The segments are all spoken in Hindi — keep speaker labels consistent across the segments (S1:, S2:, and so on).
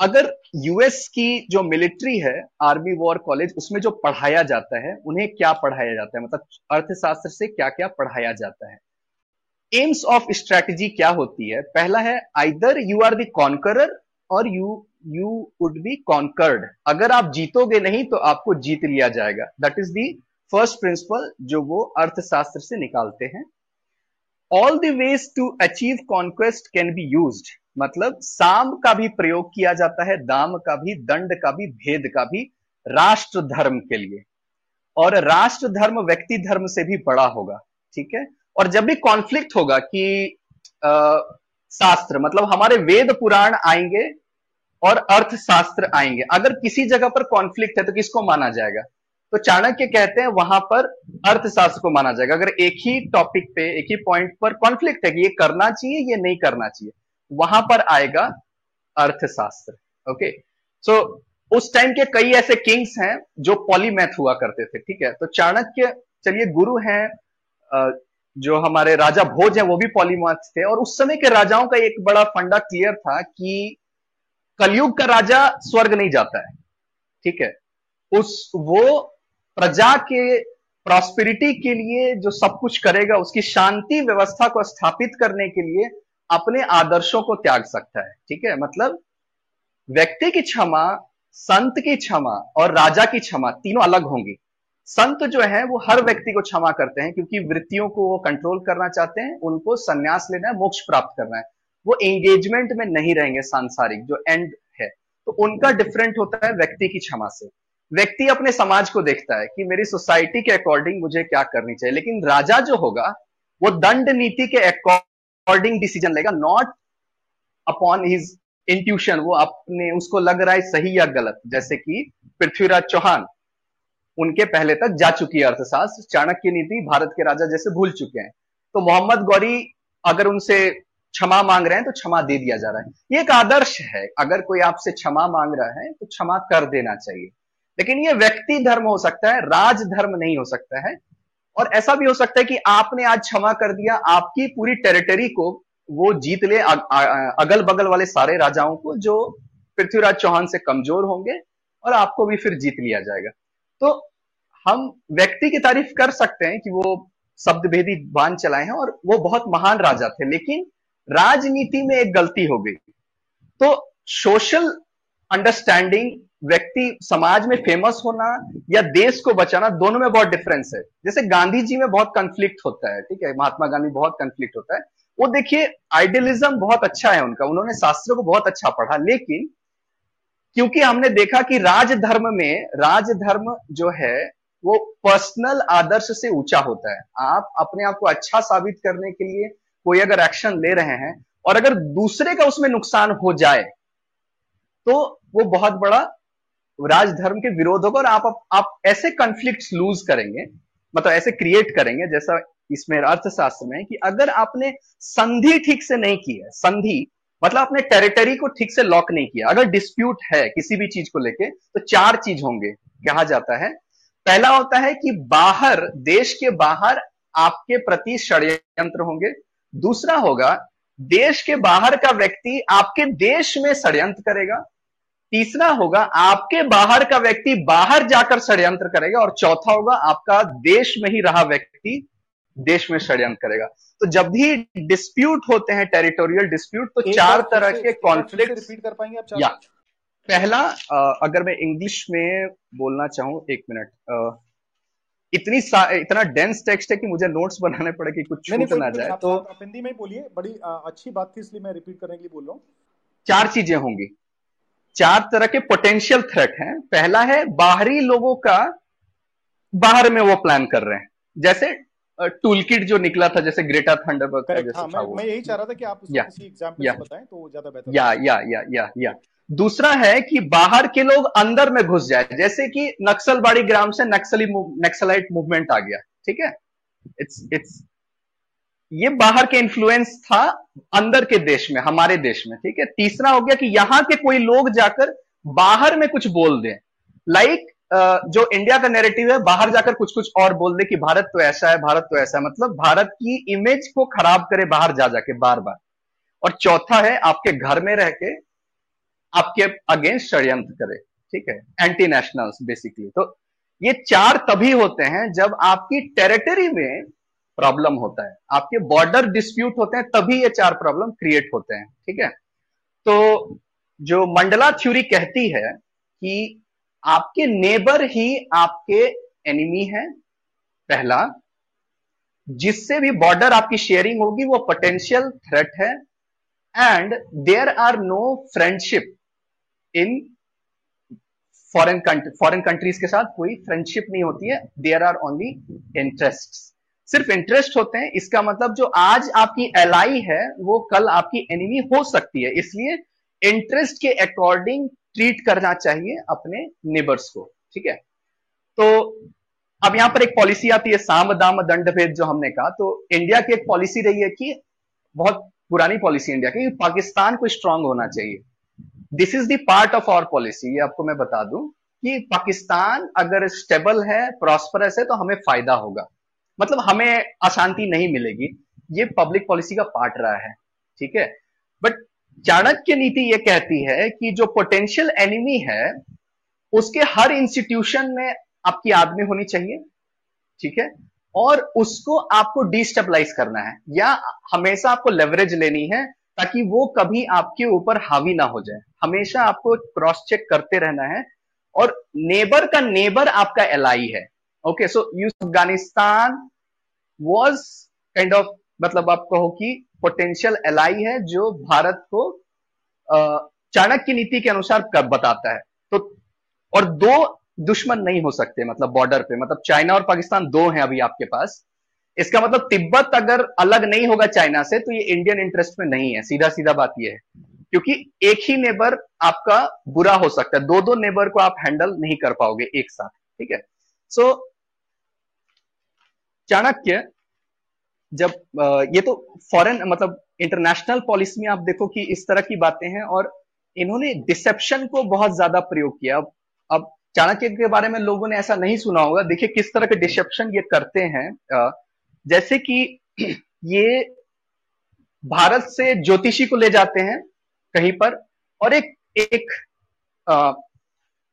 S1: अगर यूएस की जो मिलिट्री है आर्मी वॉर कॉलेज उसमें जो पढ़ाया जाता है, उन्हें क्या पढ़ाया जाता है? मतलब अर्थशास्त्र से क्या क्या पढ़ाया जाता है? एम्स ऑफ़ स्ट्रेटजी क्या होती है? पहला है either you are the conqueror or you you would be conquered अगर आप जीतोगे नहीं तो आपको जीत लिया जाएगा। That is the first principle जो वो अर्थशास्त्र से निकालते हैं। All the ways to achieve conquest can be use मतलब साम का भी प्रयोग किया जाता है दाम का भी दंड का भी भेद का भी राष्ट्र धर्म के लिए। और राष्ट्र धर्म व्यक्ति धर्म से भी बड़ा होगा ठीक है? और जब भी कॉन्फ्लिक्ट होगा कि आ, शास्त्र मतलब हमारे वेद पुराण आएँगे और अर्थशास्त्र आएँगे अगर किसी जगह पर कॉन्फ्लिक्ट है तो किसको माना जाएगा? तो चाणक्य कहते हैं वहाँ पर अर्थशास्त्र को माना जाएगा। अगर एक ही टॉपिक पे एक ही पॉइंट पर कॉन्फ्लिक्ट है कि ये करना चाहिए ये नहीं करना चाहिए वहाँ पर आएगा अर्थशास्त्र ओके सो उस टाइम के कई ऐसे किंग्स हैं जो पॉलीमैथ हुआ करते थे, ठीक है? तो चाणक्य, चलिए, गुरु हैं जो हमारे राजा भोज हैं, वो भी पॉलीमैथ थे, और उस समय के राजाओं का एक बड़ा फंडा क्लियर था कि कलयुग का राजा स्वर्ग नहीं जाता है, ठीक है? उस, वो प्रजा के प्रॉस्पेरिटी के लिए जो सब कुछ करेगा, उसकी शांति व्यवस्था को स्थापित करने के लिए अपने आदर्शों को त्याग सकता है, ठीक है? मतलब व्यक्ति की क्षमा, संत की क्षमा और राजा की क्षमा तीनों अलग होंगी। संत जो है, वो हर व्यक्ति को क्षमा करते हैं क्योंकि वृत्तियों को वो कंट्रोल करना चाहते हैं, उनको संन्यास लेना है, मोक्ष प्राप्त करना है। वो एंगेजमेंट में नहीं रहेंगे सांसारिक, जो एंड है। तो उनका डिफरेंट होता है व्यक्ति की क्षमा से। व्यक्ति अपने समाज को देखता है कि मेरी सोसाइटी के अकॉर्डिंग मुझे क्या करनी चाहिए, लेकिन राजा जो होगा, वो दंड नीति के अकॉर्डिंग डिसीज़न लेगा नॉट अपॉन हिज इंट्यूशन वो अपने, उसको लग रहा है सही या गलत। जैसे कि पृथ्वीराज चौहान, उनके पहले तक जा चुकी है अर्थशास्त्र, चाणक्य नीति भारत के राजा जैसे भूल चुके हैं। तो मोहम्मद गौरी अगर उनसे क्षमा मांग रहे हैं तो क्षमा दे दिया जा रहा है। ये एक आदर्श है। अगर कोई आपसे क्षमा मांग रहा है तो क्षमा कर देना चाहिए। लेकिन ये व्यक्ति धर्म हो सकता है, राज धर्म नहीं हो सकता है। और ऐसा भी हो सकता है कि आपने आज क्षमा कर दिया, आपकी पूरी टेरिटरी को वो जीत ले अगल बगल वाले सारे राजाओं को जो पृथ्वीराज चौहान से कमज़ोर होंगे और आपको भी फिर जीत लिया जाएगा। तो हम व्यक्ति की तारीफ़ कर सकते हैं कि वो शब्द भेदी बाँध चलाए हैं और वो बहुत महान राजा थे, लेकिन राजनीति में एक गलती हो गई। तो सोशल अंडरस्टैंडिंग व्यक्ति समाज में फ़ेमस होना या देश को बचाना, दोनों में बहुत डिफरेंस है। जैसे गांधी जी में बहुत कंफ्लिक्ट होता है, ठीक है? महात्मा गांधी बहुत कंफ्लिक्ट होता है। वो देखिए आइडियलिज्म बहुत अच्छा है उनका। उन्होंने शास्त्रों को बहुत अच्छा पढ़ा, लेकिन क्योंकि हमने देखा कि राजधर्म में, राजधर्म जो है, वो पर्सनल आदर्श से ऊँचा होता है। आप अपने आप को अच्छा साबित करने के लिए कोई अगर एक्शन ले रहे हैं, और अगर दूसरे का उसमें नुकसान हो जाए तो वो बहुत बड़ा राजधर्म के विरोध होगा और आप, आप ऐसे कंफ्लिक्ट लूज करेंगे मतलब ऐसे क्रिएट करेंगे जैसा इसमें अर्थशास्त्र में कि अगर आपने संधि ठीक से नहीं की है संधि मतलब अपने टेरिटरी को ठीक से लॉक नहीं किया अगर डिस्प्यूट है किसी भी चीज़ को लेके तो चार चीज़ होंगे कहा जाता है। पहला होता है कि बाहर देश के बाहर आपके प्रति षड्यंत्र होंगे। दूसरा होगा देश के बाहर का व्यक्ति आपके देश में षड्यंत्र करेगा तीसरा होगा आपके बाहर का व्यक्ति बाहर जाकर षड्यंत्र करेगा और चौथा होगा आपका देश में ही रहा व्यक्ति देश में षड्यंत्र करेगा। तो जब भी डिस्प्यूट होते हैं टेरिटोरियल डिस्प्यूट तो चार तरह के कॉन्फ्लिक्ट
S2: रिपीट कर पाएँगे आप
S1: या। पहला अगर मैं इंग्लिश में बोलना चाहूँ एक मिनट इतनी इतना डेंस टेक्स्ट है कि मुझे नोट्स बनाने पड़े कि कुछ छूट ना जाए
S2: तो हिंदी में बोलिए बड़ी अच्छी बात थी इसलिए मैं रिपीट करने के लिए बोल रहा हूँ।
S1: चार चीज़ें होंगी। चार तरह के पोटेंशियल थ्रेट हैं। पहला है बाहरी लोगों का बाहर में वो प्लान कर रहे हैं। जैसे टूल किट जो निकला था जैसे ग्रेटा थंडरबर्ग का जैसे हाँ,
S2: था मैं, मैं यही चाह रहा था कि आप उसको किसी एग्जांपल से बताएँ तो ज़्यादा बेहतर
S1: या या या या या। दूसरा है कि बाहर के लोग अंदर में घुस जाए। जैसे कि नक्सलबाड़ी ग्राम से नक्सली नक्सलाइट मूवमेंट आ गया। ठीक है? इट्स इट्स ये बाहर के इन्फ्लुएंस था अंदर के देश में, हमारे देश में, ठीक है? तीसरा हो गया कि यहाँ के कोई लोग जाकर बाहर में कुछ बोल दें। लाइक जो इंडिया का नेरेटिव है, बाहर जाकर कुछ कुछ और बोल दे कि भारत तो ऐसा है, भारत तो ऐसा है। मतलब भारत की इमेज को खराब करे बाहर जा जाके बार बार और चौथा है, आपके घर में रह के आपके अगेंस्ट षड्यंत्र करे, ठीक है? एंटी नेशनल्स बेसिकली तो ये चार तभी होते हैं जब आपकी टेरिटरी में प्रॉब्लम होता है। आपके बॉर्डर डिस्प्यूट होते हैं, तभी ये चार प्रॉब्लम क्रिएट होते हैं, ठीक है? तो जो मंडला थ्योरी कहती है कि आपके नेबर ही आपके एनिमी है, पहला। जिससे भी बॉर्डर आपकी शेयरिंग होगी, वो पोटेंशियल थ्रेट है। And there are no friendship in foreign foreign countries के साथ कोई फ्रेंडशिप नहीं होती है। देयर आर ओनली इंटरेस्ट सिर्फ़ इंटरेस्ट होते हैं, इसका मतलब जो आज आपकी एलाई है, वो कल आपकी एनिमी हो सकती है। इसलिए इंटरेस्ट के अकॉर्डिंग ट्रीट करना चाहिए अपने नेबर्स को, ठीक है? तो अब यहाँ पर एक पॉलिसी आती है, साम दाम दंड भेद, जो हमने कहा। तो इंडिया की एक पॉलिसी रही है कि बहुत पुरानी पॉलिसी इंडिया की पाकिस्तान को स्ट्रांग होना चाहिए। This is the part of our policy ये आपको मैं बता दूँ, कि पाकिस्तान अगर स्टेबल है प्रॉस्परस है तो हमें फ़ायदा होगा। मतलब हमें अशांति नहीं मिलेगी। ये पब्लिक पॉलिसी का पार्ट रहा है, ठीक है? बट चाणक्य नीति ये कहती है कि जो पोटेंशियल एनिमी है, उसके हर इंस्टीट्यूशन में आपकी आदमी होनी चाहिए, ठीक है? और उसको आपको डिस्टेबलाइज करना है, या हमेशा आपको लेवरेज लेनी है, ताकि वो कभी आपके ऊपर हावी ना हो जाए। हमेशा आपको क्रॉस चेक करते रहना है, और नेबर का नेबर आपका एलाई है okay so you Afghanistan was kind of मतलब आप कहो कि पोटेंशियल एलाई है जो भारत को चाणक्य नीति के अनुसार बताता है। तो और दो दुश्मन नहीं हो सकते मतलब बॉर्डर पे। मतलब चाइना और पाकिस्तान दो हैं अभी आपके पास। इसका मतलब तिब्बत अगर अलग नहीं होगा चाइना से तो ये इंडियन इंटरेस्ट में नहीं है। सीधा सीधा बात ये है। क्योंकि एक ही नेबर आपका बुरा हो सकता है। दो दो नेबर को आप हैंडल नहीं कर पाओगे एक साथ। ठीक है? सो so, चाणक्य, जब ये तो फॉरेन मतलब इंटरनेशनल पॉलिसी में आप देखो कि इस तरह की बातें हैं और इन्होंने डिसेप्शन को बहुत ज़्यादा प्रयोग किया। अब अब चाणक्य के बारे में लोगों ने ऐसा नहीं सुना होगा। देखिए किस तरह के डिसेप्शन ये करते हैं जैसे कि ये भारत से ज्योतिषी को ले जाते हैं कहीं पर और एक एक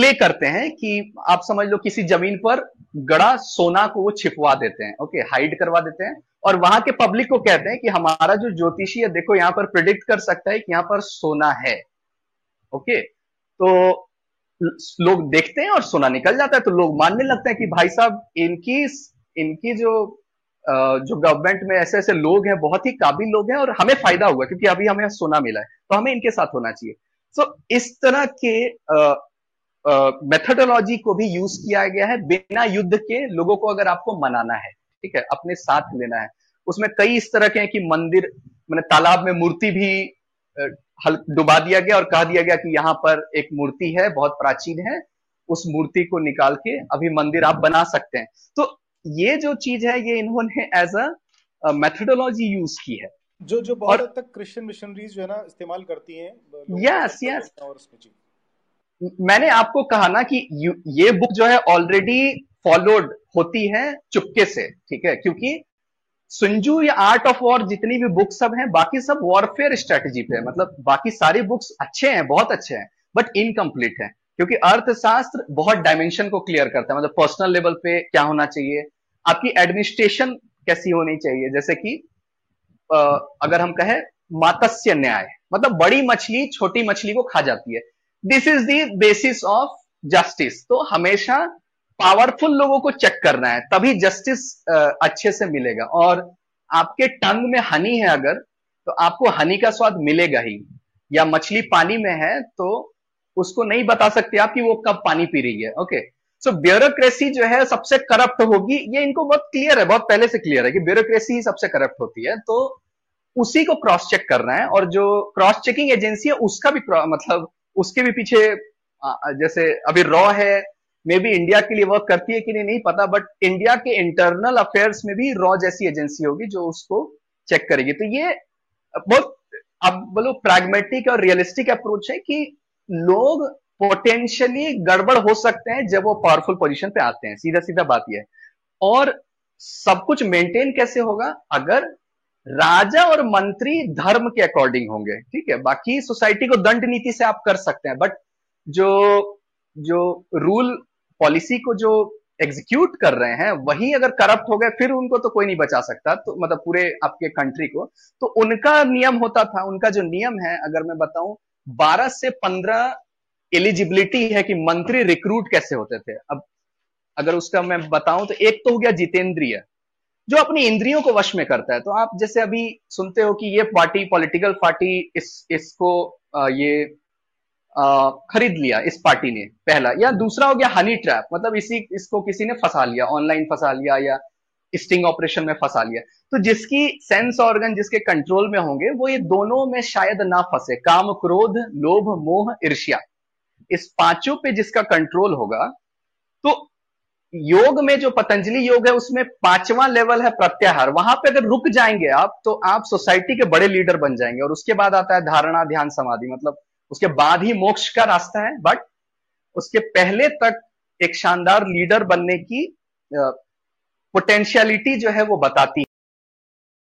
S1: प्ले करते हैं कि आप समझ लो किसी ज़मीन पर गड़ा सोना को वो छिपवा देते हैं ओके हाइड करवा देते हैं और वहाँ के पब्लिक को कहते हैं कि हमारा जो ज्योतिषी है देखो यहाँ पर प्रिडिक्ट कर सकता है कि यहाँ पर सोना है ओके तो लोग देखते हैं और सोना निकल जाता है तो लोग मानने लगते हैं कि भाई साहब इनकी इनकी जो जो गवर्नमेंट में ऐसे ऐसे लोग हैं बहुत ही काबिल लोग हैं और हमें फ़ायदा हुआ क्योंकि अभी हमें सोना मिला है तो हमें इनके साथ होना चाहिए। सो so, इस तरह के मेथोडोलॉजी को भी यूज़ किया गया है बिना युद्ध के लोगों को अगर आपको मनाना है ठीक है अपने साथ लेना है। उसमें कई इस तरह के हैं कि मंदिर मैंने तालाब में मूर्ति भी डुबा दिया गया और कह दिया गया कि यहाँ पर एक मूर्ति है बहुत प्राचीन है उस मूर्ति को निकाल के अभी मंदिर आप बना सकते हैं। तो ये जो चीज़ है ये इन्होंने एज अ मेथोडोलॉजी यूज़ की है।
S2: जो जो बहुत हद तक क्रिश्चियन मिशनरीज जो है ना इस्तेमाल करती हैं
S1: यस यस मैंने आपको कहा ना कि ये बुक जो है ऑलरेडी फॉलोड होती है चुपके से, ठीक है? क्योंकि सुंजू या आर्ट ऑफ़ वॉर जितनी भी बुक्स सब हैं, बाकी सब वॉरफेयर स्ट्रेटेजी पे है। मतलब बाकी सारी बुक्स अच्छे हैं, बहुत अच्छे हैं बट इनकम्प्लीट है। क्योंकि अर्थशास्त्र बहुत डायमेंशन को क्लियर करता है। मतलब पर्सनल लेवल पे क्या होना चाहिए? आपकी एडमिनिस्ट्रेशन कैसी होनी चाहिए? जैसे कि अगर हम कहें, मातस्य न्याय। मतलब बड़ी मछली छोटी मछली को खा जाती है। This is the basis of justice तो हमेशा पावरफुल लोगों को चेक करना है, तभी जस्टिस अच्छे से मिलेगा। और आपके टंग में हनी है अगर तो आपको हनी का स्वाद मिलेगा ही। या मछली पानी में है तो उसको नहीं बता सकते आप कि वो कब पानी पी रही है। ओके सो ब्यूरोक्रेसी जो है, सबसे करप्ट होगी। ये इनको बहुत क्लियर है, बहुत पहले से क्लियर है कि ब्यूरोक्रेसी ही सबसे करप्ट होती है। तो उसी को क्रॉस चेक करना है। और जो क्रॉस चेकिंग एजेंसी है, उसका भी मतलब उसके भी पीछे जैसे अभी रॉ है, मे बी इंडिया के लिए वर्क करती है कि नहीं नहीं पता बट इंडिया के इंटरनल अफेयर्स में भी रॉ जैसी एजेंसी होगी जो उसको चेक करेगी। तो ये बहुत, अब बोलो प्रैग्मेटिक और रियलिस्टिक अप्रोच है कि लोग पोटेंशियली गड़बड़ हो सकते हैं जब वो पावरफुल पोजीशन पे आते हैं। सीधा सीधा बात यह है। और सब कुछ मेंटेन कैसे होगा? अगर राजा और मंत्री धर्म के अकॉर्डिंग होंगे, ठीक है? बाकी सोसाइटी को दंड नीति से आप कर सकते हैं बट जो जो रूल पॉलिसी को जो एग्जीक्यूट कर रहे हैं, वही अगर करप्ट हो गए, फिर उनको तो कोई नहीं बचा सकता तो मतलब पूरे आपके कंट्री को। तो उनका नियम होता था, उनका जो नियम है, अगर मैं बताऊँ 12 से 15 एलिजिबिलिटी है कि मंत्री रिक्रूट कैसे होते थे। अब अगर उसका मैं बताऊँ तो एक तो हो गया जितेंद्रिय जो अपनी इंद्रियों को वश में करता है। तो आप जैसे अभी सुनते हो कि ये पार्टी पॉलिटिकल पार्टी इस इसको आ, ये आ, खरीद लिया इस पार्टी ने पहला। या दूसरा हो गया हनी ट्रैप मतलब इसी इसको किसी ने फंसा लिया ऑनलाइन फंसा लिया या स्टिंग ऑपरेशन में फंसा लिया। तो जिसकी सेंस ऑर्गन जिसके कंट्रोल में होंगे वो ये दोनों में शायद ना फंसे। काम क्रोध लोभ मोह ईर्ष्या। इस पाँचों पे जिसका कंट्रोल होगा तो योग में जो पतंजलि योग है, उसमें पांचवा लेवल है प्रत्याहार। वहाँ पे अगर रुक जाएँगे आप तो आप सोसाइटी के बड़े लीडर बन जाएँगे। और उसके बाद आता है धारणा, ध्यान, समाधि। मतलब उसके बाद ही मोक्ष का रास्ता है। बट उसके पहले तक एक शानदार लीडर बनने की पोटेंशियलिटी जो है वो बताती